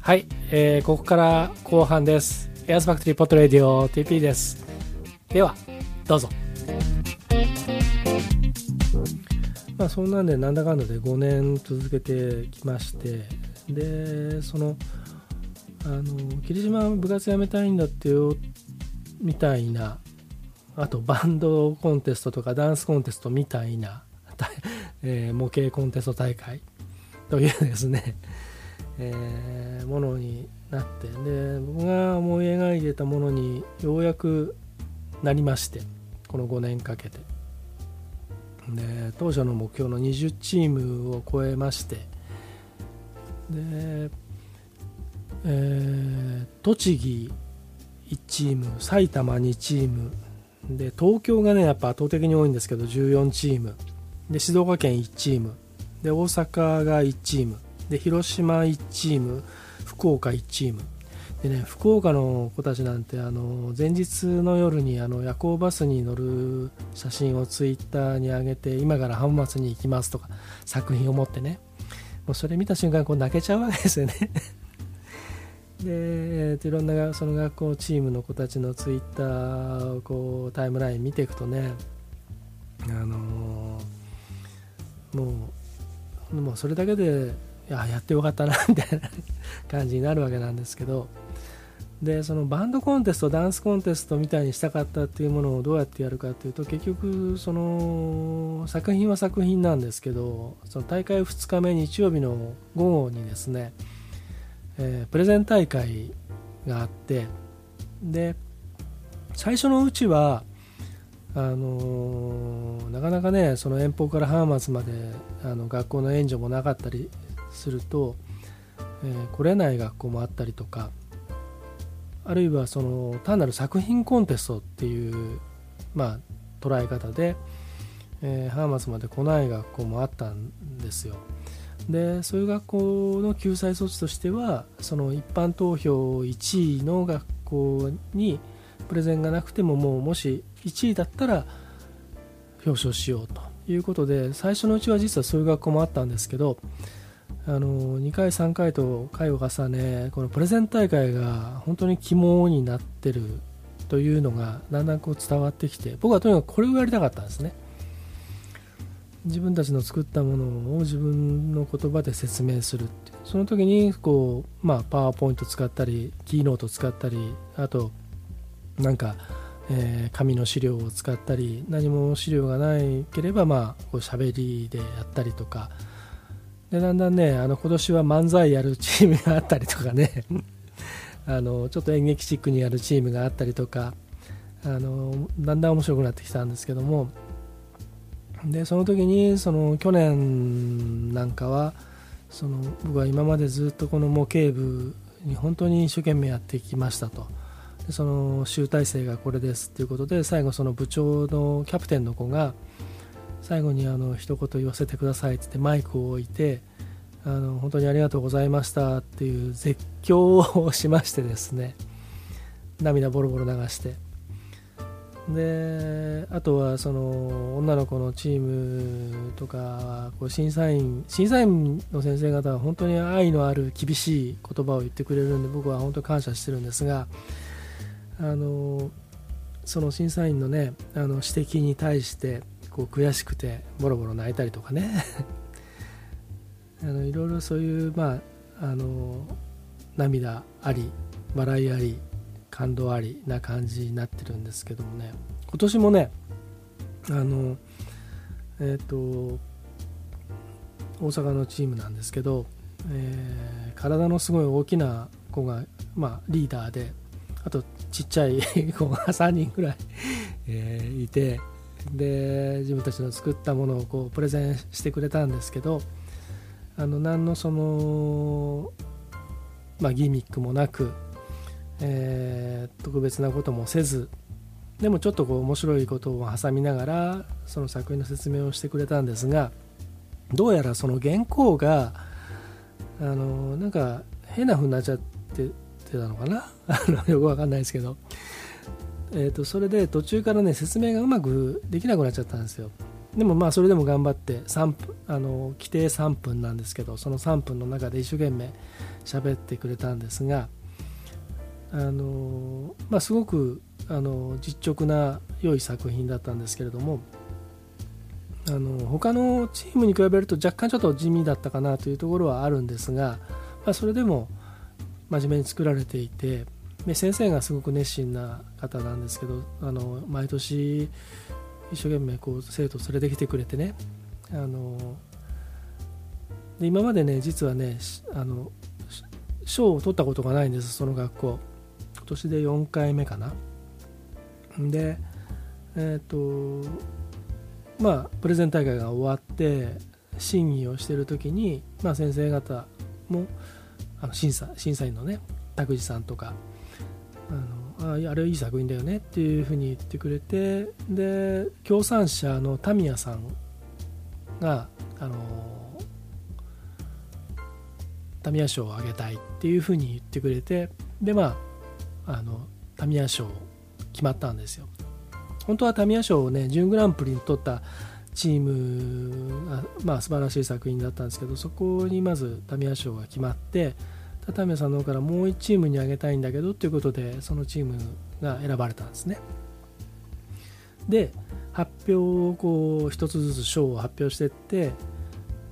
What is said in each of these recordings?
はい、えー、ここから後半です。エアスファクトリーポットレディオ TP です。では、どうぞ。まあ、そんなんで、なんだかんだで5年続けてきまして、で、その、あの、桐島部活やめたいんだってよ、みたいな、あとバンドコンテストとかダンスコンテストみたいな、えー、模型コンテスト大会。というですね、えー、ものになって。で僕が思い描いてたものにようやくなりましてこの5年かけて。で当初の目標の20チームを超えまして。で、えー、栃木1チーム埼玉2チームで東京がねやっぱ圧倒的に多いんですけど14チーム。で静岡県1チーム。で大阪が1チーム。で広島1チーム。福岡1チーム。でね福岡の子たちなんてあの前日の夜にあの夜行バスに乗る写真をツイッターに上げて今から浜松に行きますとか作品を持ってね。もうそれ見た瞬間こう泣けちゃうわけですよね。でえー、といろんなその学校チームの子たちのツイッターをこうタイムライン見ていくとねあのもうもうそれだけでややってよかったなみたいな感じになるわけなんですけどでそのバンドコンテストダンスコンテストみたいにしたかったっていうものをどうやってやるかっていうと結局その作品は作品なんですけどその大会2日目日曜日の午後にですね、えー、プレゼン大会があってで最初のうちはあのー、なかなかねその遠方から浜松まであの学校の援助もなかったりすると、えー、来れない学校もあったりとかあるいはその単なる作品コンテストっていう、まあ、捉え方で、えー、浜松まで来ない学校もあったんですよ。でそういう学校の救済措置としてはその一般投票1位の学校にプレゼンがなくてももうもし1位だったら表彰しようということで最初のうちは実はそういう学校もあったんですけどあの2回、3回と回を重ねこのプレゼン大会が本当に肝になってるというのがだんだんこう伝わってきて僕はとにかくこれをやりたかったんですね。自分たちの作ったものを自分の言葉で説明するってその時にこう、まあ、パワーポイント使ったりキーノート使ったりあとなんか、えー、紙の資料を使ったり何も資料がないければまあこう喋りでやったりとか。でだんだんねあの今年は漫才やるチームがあったりとかね。あのちょっと演劇チックにやるチームがあったりとか。あのだんだん面白くなってきたんですけども。でその時にその去年なんかはその僕は今までずっとこの模型部に本当に一生懸命やってきましたと。でその集大成がこれですということで最後その部長のキャプテンの子が最後にあの一言言わせてくださいってってマイクを置いてあの本当にありがとうございましたっていう絶叫をしましてですね涙ボロボロ流して。であとはその女の子のチームとかこう審査員審査員の先生方は本当に愛のある厳しい言葉を言ってくれるんで僕は本当に感謝してるんですがあのその審査員のねあの指摘に対してこう悔しくてボロボロ泣いたりとかね。あのいろいろそういうまああの涙あり笑いあり感動ありな感じになってるんですけどもね。今年もねあのえっ、ー、と大阪のチームなんですけど、えー、体のすごい大きな子が、まあ、リーダーであとちっちゃい 子が3人ぐらいえー、いてで自分たちの作ったものをこうプレゼンしてくれたんですけどあの何のその、まあ、ギミックもなく、えー、特別なこともせずでもちょっとこう面白いことを挟みながらその作品の説明をしてくれたんですがどうやらその原稿があのなんか変な風になっちゃってたのかな？よくわかんないですけど。えーと、それで途中からね説明がうまくできなくなっちゃったんですよ。でもまあそれでも頑張って3分あの規定3分なんですけどその3分の中で一生懸命喋ってくれたんですがあの、まあ、すごくあの実直な良い作品だったんですけれどもあの他のチームに比べると若干ちょっと地味だったかなというところはあるんですが、まあ、それでも真面目に作られていてで先生がすごく熱心な方なんですけどあの毎年一生懸命こう生徒を連れてきてくれてねあので今までね実はねあの賞を取ったことがないんですその学校。年で4回目かな。でえっ、ー、とまあプレゼン大会が終わって審議をしてる時に、まあ、先生方もあの審査審査員のね拓司さんとかあのああれはいい作品だよねっていうふうに言ってくれてで協賛者のタミヤさんがあのタミヤ賞をあげたいっていうふうに言ってくれてでまああのタミヤ賞決まったんですよ。本当はタミヤ賞をね準グランプリに取ったチームが、まあ、素晴らしい作品だったんですけどそこにまずタミヤ賞が決まってタミヤさんの方からもう1チームにあげたいんだけどということでそのチームが選ばれたんですね。で発表をこう1つずつ賞を発表してって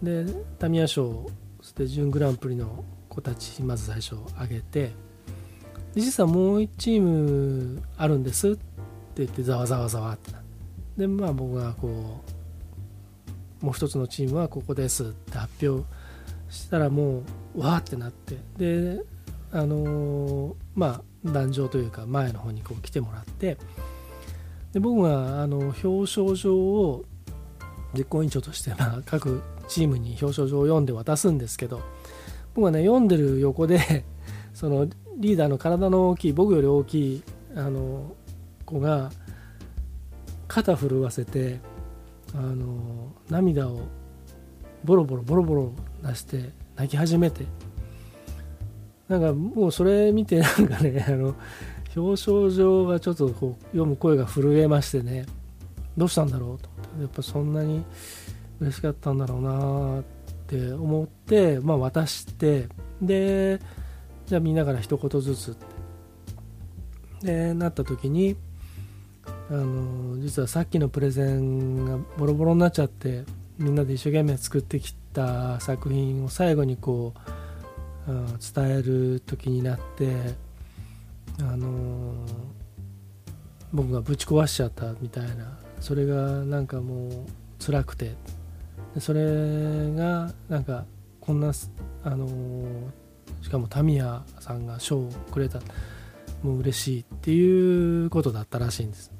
でタミヤ賞そして準グランプリの子たちまず最初あげて実はもう1チームあるんですって言ってざわざわざわってでまあ僕がこうもう一つのチームはここですって発表したらもうわーってなって。であのー、まあ壇上というか前の方にこう来てもらって。で僕があの表彰状を実行委員長として、まあ、各チームに表彰状を読んで渡すんですけど僕はね読んでる横で そのリーダーの体の大きい僕より大きいあの子が肩震わせてあの涙をボロボロボロボロ出して泣き始めて。なんかもうそれ見てなんかねあの表彰状がちょっとこう読む声が震えましてね。どうしたんだろう？とやっぱそんなに嬉しかったんだろうなって思って、まあ、渡して。でじゃあみんなから一言ずつでなった時にあの実はさっきのプレゼンがボロボロになっちゃってみんなで一生懸命作ってきた作品を最後にこう、うん、伝える時になってあの僕がぶち壊しちゃったみたいな。それがなんかもう辛くて。それがなんかこんなあのしかもタミヤさんが賞をくれたもう嬉しいっていうことだったらしいんです。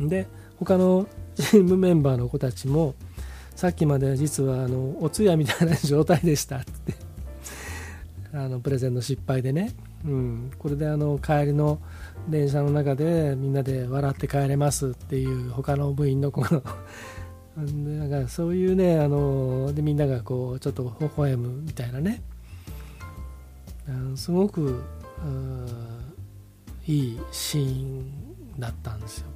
で他のチームメンバーの子たちもさっきまで実はあのお通夜みたいな状態でしたって。あのプレゼンの失敗でね、うん、これであの帰りの電車の中でみんなで笑って帰れますっていう他の部員の子の。なんかそういうねあのでみんながこうちょっと微笑むみたいなね。すごくいいシーンだったんですよ。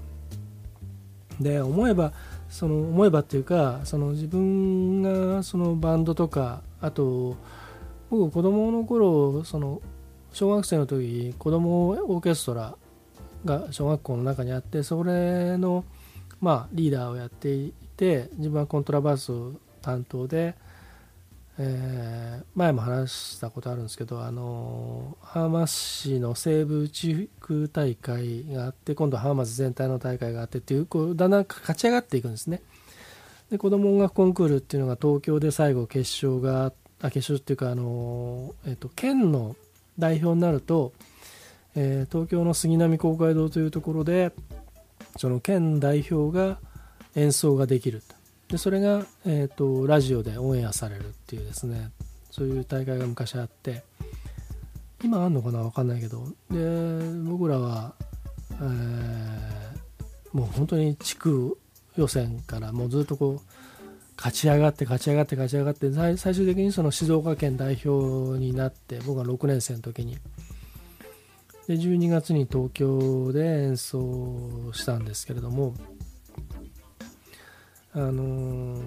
で思えばその思えばっていうかその自分がそのバンドとかあと僕子供の頃その小学生の時子供オーケストラが小学校の中にあってそれのまあリーダーをやっていて自分はコントラバース担当でえー、前も話したことあるんですけどあの浜松市の西部地区大会があって今度は浜松全体の大会があってっていうこうだんだん勝ち上がっていくんですね。で子ども音楽コンクールっていうのが東京で最後決勝があ決勝っていうかあの、えーと、県の代表になると、えー、東京の杉並公会堂というところでその県代表が演奏ができると。でそれが、えーと、ラジオでオンエアされるっていうですねそういう大会が昔あって今あんのかな分かんないけどで僕らは、えー、もう本当に地区予選からもうずっとこう勝ち上がって勝ち上がって勝ち上がって最終的にその静岡県代表になって僕は6年生の時に。で12月に東京で演奏したんですけれどもあの、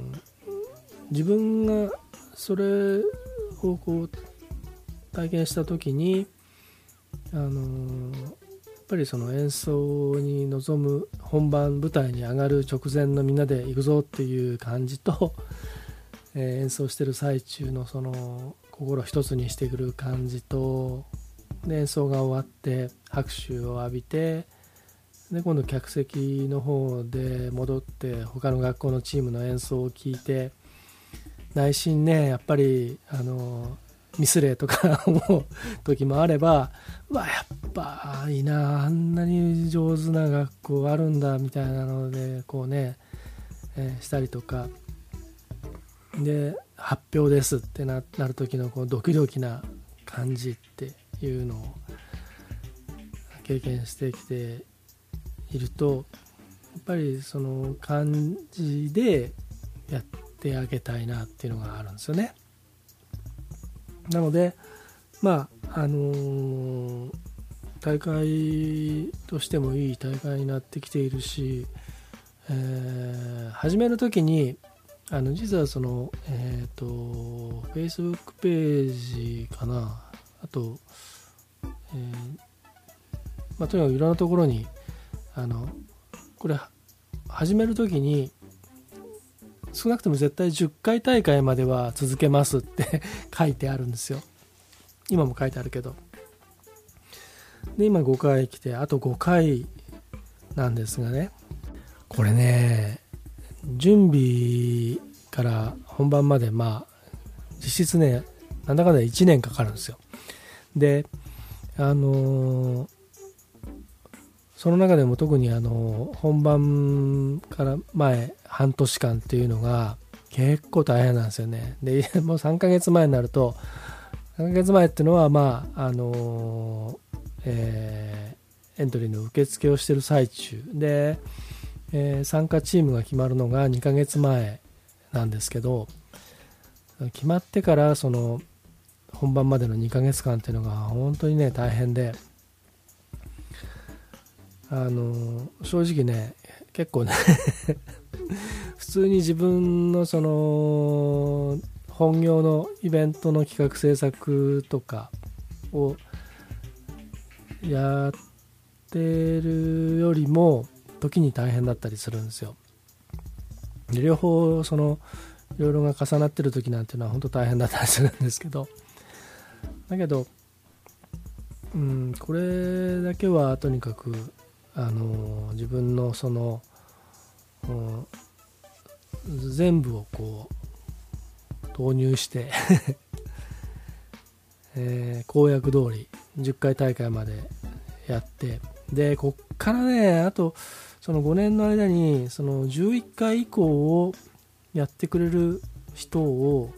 自分がそれをこう体験した時に、あの、やっぱりその演奏に臨む本番舞台に上がる直前のみんなで行くぞっていう感じと、えー、演奏してる最中のその心一つにしてくる感じとで演奏が終わって拍手を浴びてで今度客席の方で戻って他の学校のチームの演奏を聞いて内心ねやっぱりあのミス例とか思う時もあればわやっぱいいなあんなに上手な学校あるんだみたいなのでこうね、えー、したりとか。で発表ですってなる時のこうドキドキな感じっていうのを経験してきているとやっぱりその感じでやってあげたいなっていうのがあるんですよね。なのでまああのー、大会としてもいい大会になってきているし、えー、始める時にあの実はそのえっ、ー、と Facebook ページかなあと、えーまあ、とにかくいろんなところにあのこれ始める時に少なくとも絶対10回大会までは続けますって 書いてあるんですよ。今も書いてあるけど。で今5回来てあと5回なんですがね。これね準備から本番までまあ実質ねなんだかんだ1年かかるんですよ。であのー、その中でも特にあの本番から前半年間っていうのが結構大変なんですよね。で もう3ヶ月前になると3ヶ月前っていうのはまああの、えー、エントリーの受付をしてる最中。で、えー、参加チームが決まるのが2ヶ月前なんですけど決まってからその本番までの2ヶ月間っていうのが本当にね大変で。あの正直ね結構ね 普通に自分のその本業のイベントの企画制作とかをやってるよりも時に大変だったりするんですよ。で両方そのいろいろが重なってる時なんていうのは本当大変だったりするんですけどだけど、うん、これだけはとにかく、あの自分のその、うん、全部をこう投入して えー、公約通り10回大会までやってでこっからねあとその5年の間にその11回以降をやってくれる人を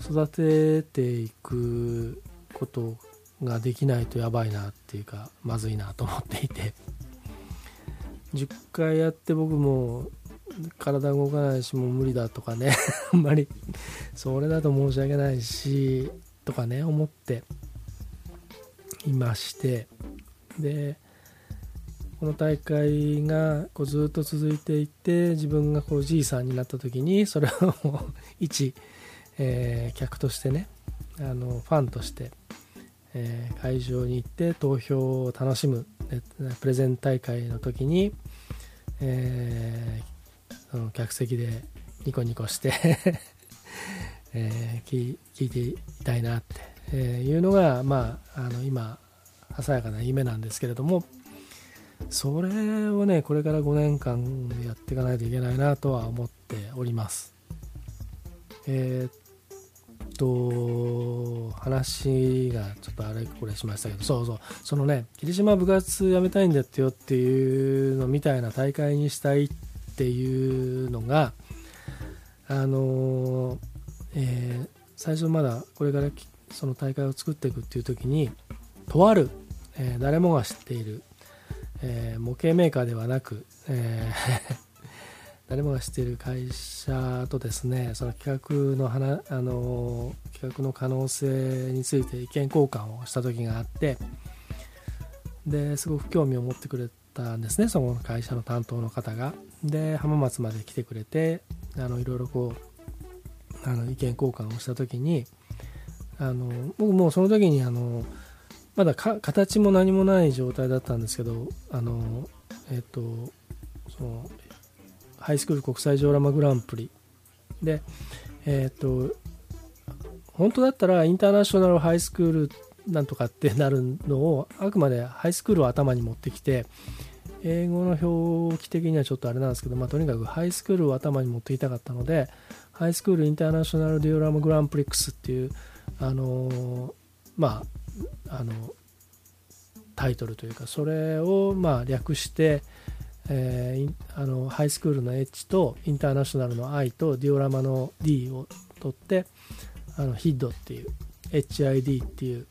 育てていくことができないとやばいなっていうかまずいなと思っていて。10回やって僕も体動かないしもう無理だとかね。あんまりそれだと申し訳ないしとかね思って。いまして。でこの大会がこうずっと続いていて自分がこうじいさんになった時にそれを一えー、客としてねあのファンとして、えー、会場に行って投票を楽しむプレゼン大会の時に、えー、その客席でニコニコして えー、聞いていたいなって、えいうのが、まあ、あの今ささやかな夢なんですけれどもそれをねこれから5年間やっていかないといけないなとは思っております。えー、と話がちょっとあれこれしましたけどそうそう。そのね霧島部活やめたいんだってよっていうのみたいな大会にしたいっていうのがあのえ、最初まだこれからその大会を作っていくっていう時にとある、え、誰もが知っている、え、模型メーカーではなく、えー誰もが知っている会社とですねその企画の話あの企画の可能性について意見交換をした時があってですごく興味を持ってくれたんですねその会社の担当の方が。で浜松まで来てくれてあのいろいろこうあの意見交換をした時にあの僕もうその時にあのまだ形も何もない状態だったんですけどあのえっ、とそのハイスクール国際ジオラマグランプリでえっ、と本当だったらインターナショナルハイスクールなんとかってなるのをあくまでハイスクールを頭に持ってきて英語の表記的にはちょっとあれなんですけど、まあ、とにかくハイスクールを頭に持っていたかったので High School International Diorama Grand Prix っていうあのまああのタイトルというかそれをまあ略して、えー、あのハイスクールの H と international の I と diorama の D を取ってあの HID っていう HID っていう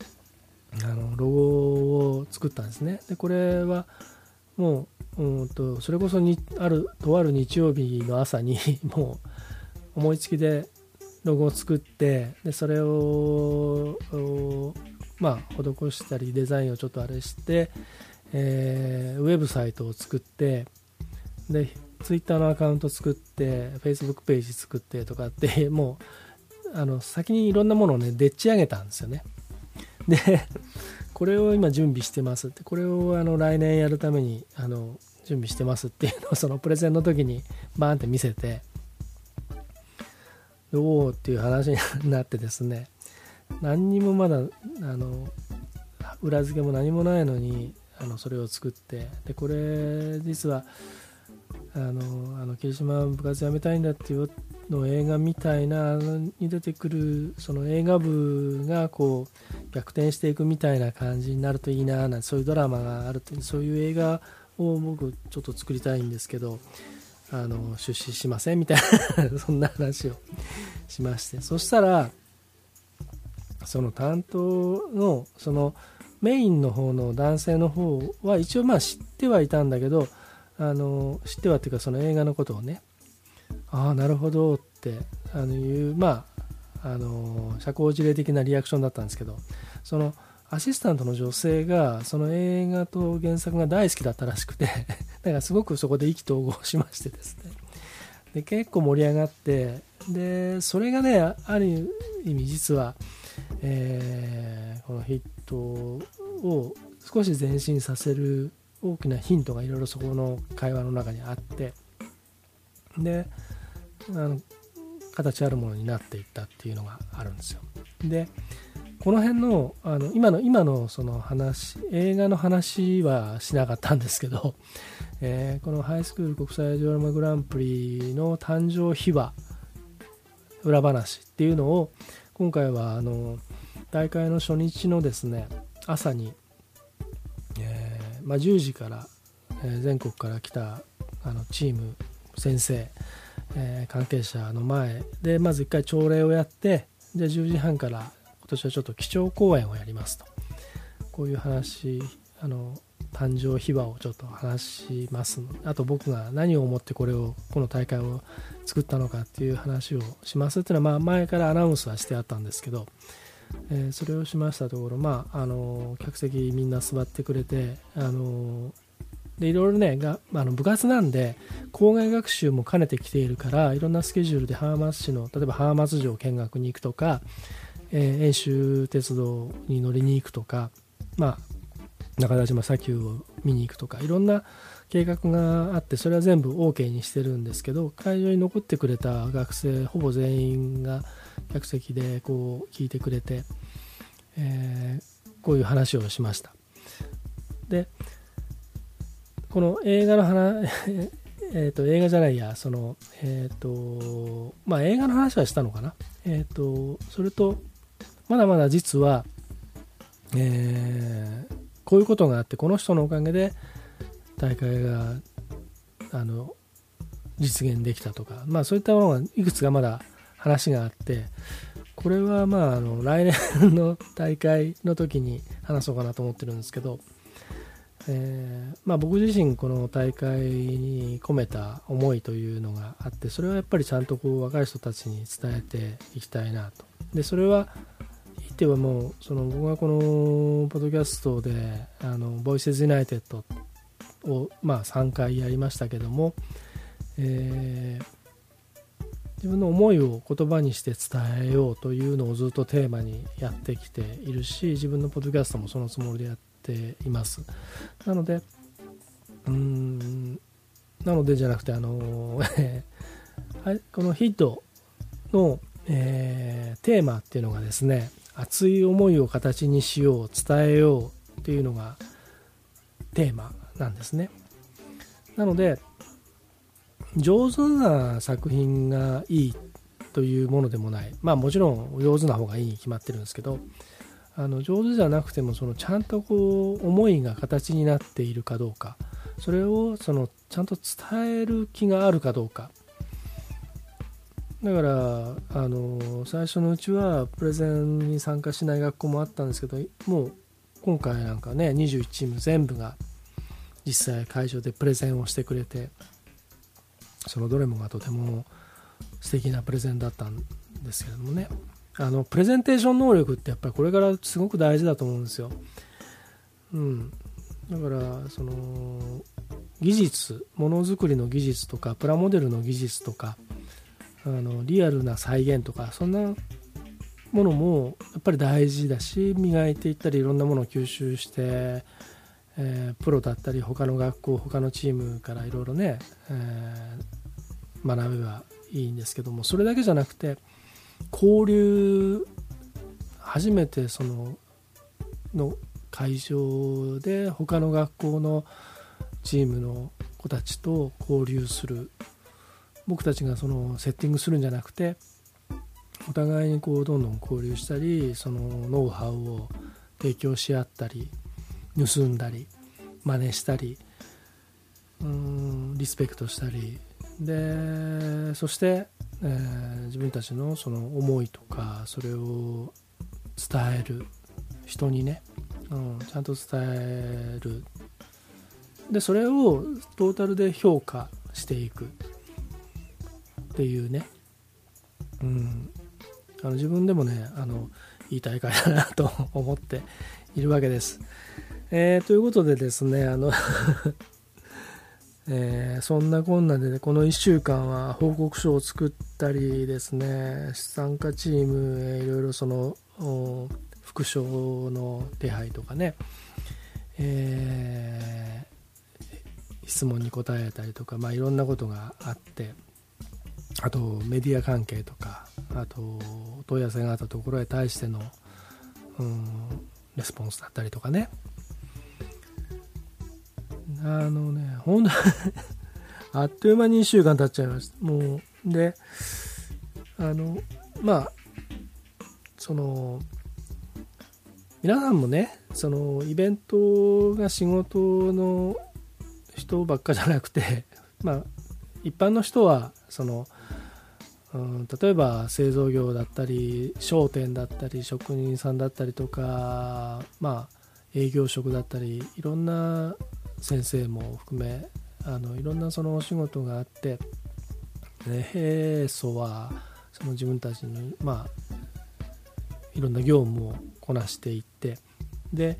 あのロゴを作ったんですね。でこれはもううんとそれこそにあるとある日曜日の朝に もう思いつきでロゴを作ってでそれをまあ施したりデザインをちょっとあれして、えー、ウェブサイトを作ってでツイッターのアカウント作ってフェイスブックページ作ってとかって もうあの先にいろんなものをねでっち上げたんですよね。でこれを今準備してますって。これをあの来年やるためにあの準備してますっていうのをそのプレゼンの時にバーンって見せておおっていう話になってですね。何にもまだあの裏付けも何もないのにあのそれを作ってでこれ実はあのあの霧島部活やめたいんだっていうの映画みたいなに出てくるその映画部がこう逆転していくみたいな感じになるといいななんそういうドラマがあるってそういう映画を僕ちょっと作りたいんですけどあの出資しませんみたいな そんな話をしまして。そしたらその担当のそのメインの方の男性の方は一応まあ知ってはいたんだけどあの知ってはっていうかその映画のことをねああなるほどってあのいうまああの社交辞令的なリアクションだったんですけどそのアシスタントの女性がその映画と原作が大好きだったらしくて だからすごくそこで意気投合しましてですね。で結構盛り上がってでそれがねある意味実は、えー、このヒットを少し前進させる大きなヒントがいろいろそこの会話の中にあってであの形あるものになっていったっていうのがあるんですよ。でこの辺のあの今の今のその話映画の話はしなかったんですけど、えー、このハイスクール国際ドラマグランプリの誕生秘話裏話っていうのを今回はあの大会の初日のですね朝に、えー、まあ、10時から、えー、全国から来たあのチーム先生、えー、関係者の前でまず1回朝礼をやってで10時半から今年はちょっと基調講演をやりますと。こういう話あの誕生秘話をちょっと話しますあと僕が何を思ってこれをこの大会を作ったのかっていう話をしますっていうのは、まあ、前からアナウンスはしてあったんですけど、えー、それをしましたところ、まあ、あの客席みんな座ってくれてあのでいろいろねがあの部活なんで校外学習も兼ねてきているからいろんなスケジュールで浜松市の例えば浜松城見学に行くとか、えー、遠州鉄道に乗りに行くとか、まあ、中田島砂丘を見に行くとかいろんな計画があってそれは全部 OK にしてるんですけど会場に残ってくれた学生ほぼ全員が客席でこう聞いてくれて、えー、こういう話をしました。でこの映画の話えーと映画じゃないやそのえっ、ー、とまあ映画の話はしたのかな？えっ、ー、とそれとまだまだ実はえー、こういうことがあってこの人のおかげで大会があの実現できたとか、まあ、そういったものがいくつかまだ話があってこれはまああの来年の大会の時に話そうかなと思ってるんですけど、えー、まあ、僕自身この大会に込めた思いというのがあってそれはやっぱりちゃんとこう若い人たちに伝えていきたいなと。でそれは言ってはもうその僕がこのポッドキャストであの Voices United を、まあ、3回やりましたけども、えー、自分の思いを言葉にして伝えようというのをずっとテーマにやってきているし自分のポッドキャストもそのつもりでやっています。なのでうんなのでじゃなくてあの、このヒットの、えー、テーマっていうのがですね熱い思いを形にしよう伝えようっていうのがテーマなんですね。なので上手な作品がいいというものでもない。まあもちろん上手な方がいいに決まってるんですけどあの上手じゃなくてもそのちゃんとこう思いが形になっているかどうかそれをそのちゃんと伝える気があるかどうか。だからあの最初のうちはプレゼンに参加しない学校もあったんですけどもう今回なんかね21チーム全部が実際会場でプレゼンをしてくれてそのどれもがとても素敵なプレゼンだったんですけれどもねあのプレゼンテーション能力ってやっぱりこれからすごく大事だと思うんですよ。うん、だからその技術ものづくりの技術とかプラモデルの技術とかあのリアルな再現とかそんなものもやっぱり大事だし磨いていったりいろんなものを吸収して、えー、プロだったり他の学校他のチームからいろいろね、えー、学べばいいんですけどもそれだけじゃなくて交流初めてそのの会場で他の学校のチームの子たちと交流する。僕たちがそのセッティングするんじゃなくてお互いにこうどんどん交流したりそのノウハウを提供し合ったり盗んだり真似したりうんリスペクトしたり。でそして、えー、自分たちのその思いとかそれを伝える人にね、うん、ちゃんと伝える。でそれをトータルで評価していく。っていうね、うん、あの自分でもねあのいい大会だなと思っているわけです。えー、ということでですねあの えー、そんなこんなで、ね、この1週間は報告書を作ったりですね参加チーム、えー、いろいろその副賞の手配とかね、えー、質問に答えたりとか、まあ、いろんなことがあってあとメディア関係とかあと問い合わせがあったところへ対しての、うん、レスポンスだったりとかね。あのねほんと あっという間に1週間経っちゃいました。もうであのまあその皆さんもねそのイベントが仕事の人ばっかじゃなくて まあ一般の人はそのうん、例えば製造業だったり商店だったり職人さんだったりとか、まあ、営業職だったりいろんな先生も含めあのいろんなそのお仕事があって、ね、平素はその自分たちに、まあ、いろんな業務をこなしていってで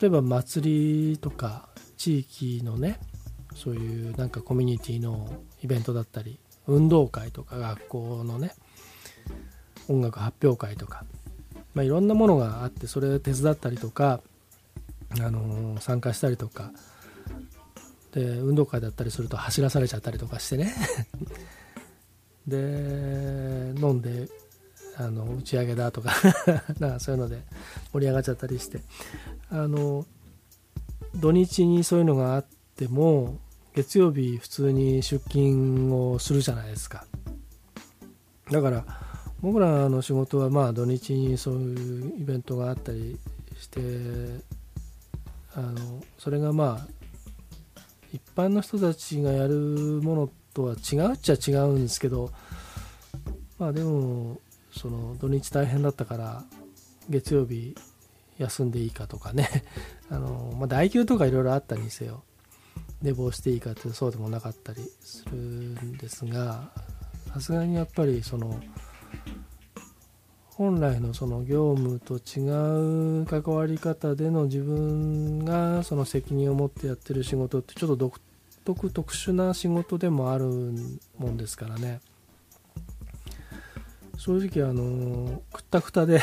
例えば祭りとか地域のねそういうなんかコミュニティのイベントだったり運動会とか学校のね音楽発表会とか、まあ、いろんなものがあってそれ手伝ったりとか、あのー、参加したりとかで運動会だったりすると走らされちゃったりとかしてね。で飲んであの打ち上げだとか なんかそういうので盛り上がっちゃったりして。あの土日にそういうのがあっても月曜日普通に出勤をするじゃないですか。だから僕らの仕事はまあ土日にそういうイベントがあったりしてあのそれがまあ一般の人たちがやるものとは違うっちゃ違うんですけどまあでもその土日大変だったから月曜日休んでいいかとかね。あの、まあ、代休とかいろいろあったにせよ寝坊していいかってそうでもなかったりするんですがさすがにやっぱりその本来のその業務と違う関わり方での自分がその責任を持ってやってる仕事ってちょっと独特特殊な仕事でもあるもんですからね。正直あのくったくたで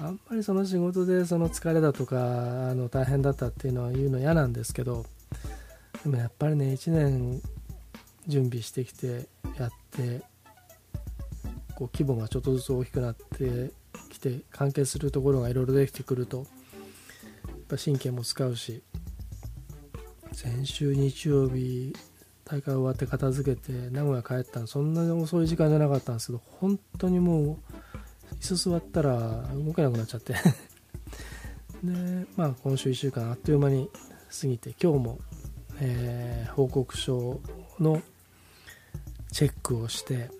あんまりその仕事でその疲れだとかあの大変だったっていうのは言うの嫌なんですけどでもやっぱりね1年準備してきてやってこう規模がちょっとずつ大きくなってきて関係するところがいろいろできてくるとやっぱ神経も使うし先週日曜日大会終わって片付けて名古屋帰ったのそんなに遅い時間じゃなかったんですけど本当にもう椅子座ったら動けなくなっちゃって。でまあ今週1週間あっという間に過ぎて今日も、えー、報告書のチェックをして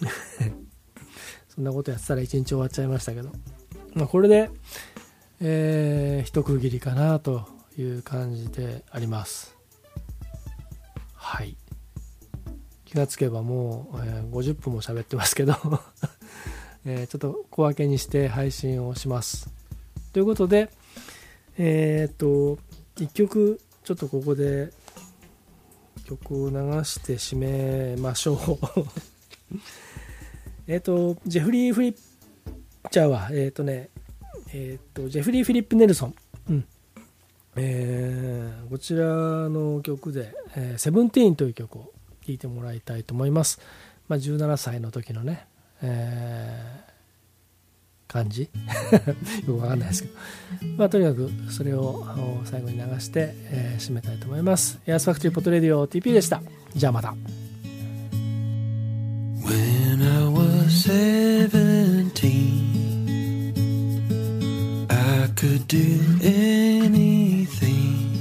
そんなことやってたら一日終わっちゃいましたけど、まあ、これで、えー、一区切りかなという感じであります。はい。気がつけばもう、えー、50分も喋ってますけど。えー、ちょっと小分けにして配信をします。ということでえっ、と1曲ちょっとここで曲を流して締めましょう。えっとジェフリー・フリッチャーはえっ、とねえっ、とジェフリー・フィリップ・ネルソン、うん。えー、こちらの曲で「えー、セブンティーンという曲を聴いてもらいたいと思います、まあ、17歳の時のね、えー感じよくわかんないですけど、まあ、とにかくそれを最後に流して、えー、締めたいと思いますエアスファクトリーポットレディオ TP でしたじゃあまた When I was 17 I could do anything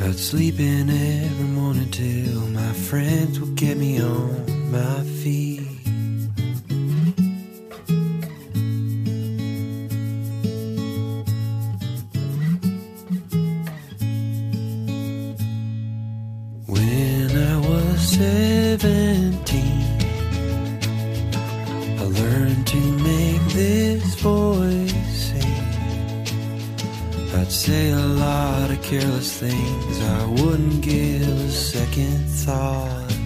I'd sleep in every morning till my friends would get me on my feet 17 I learned to make this voice sing. I'd say a lot of careless things. I wouldn't give a second thought.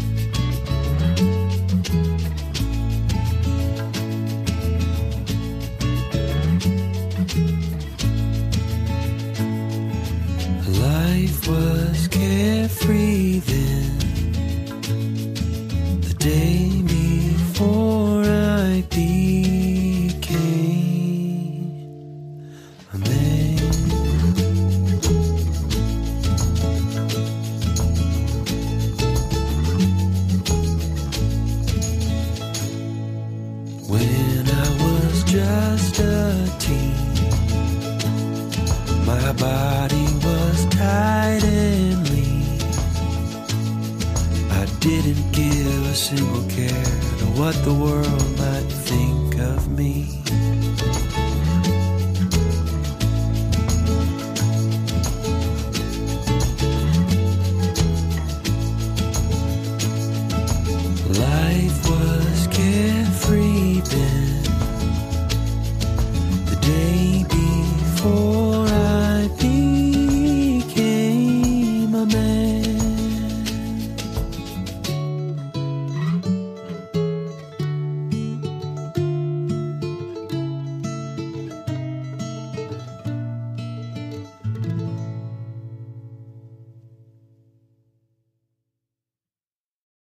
Body was tight and lean. I didn't give a single care to what the world might think of me.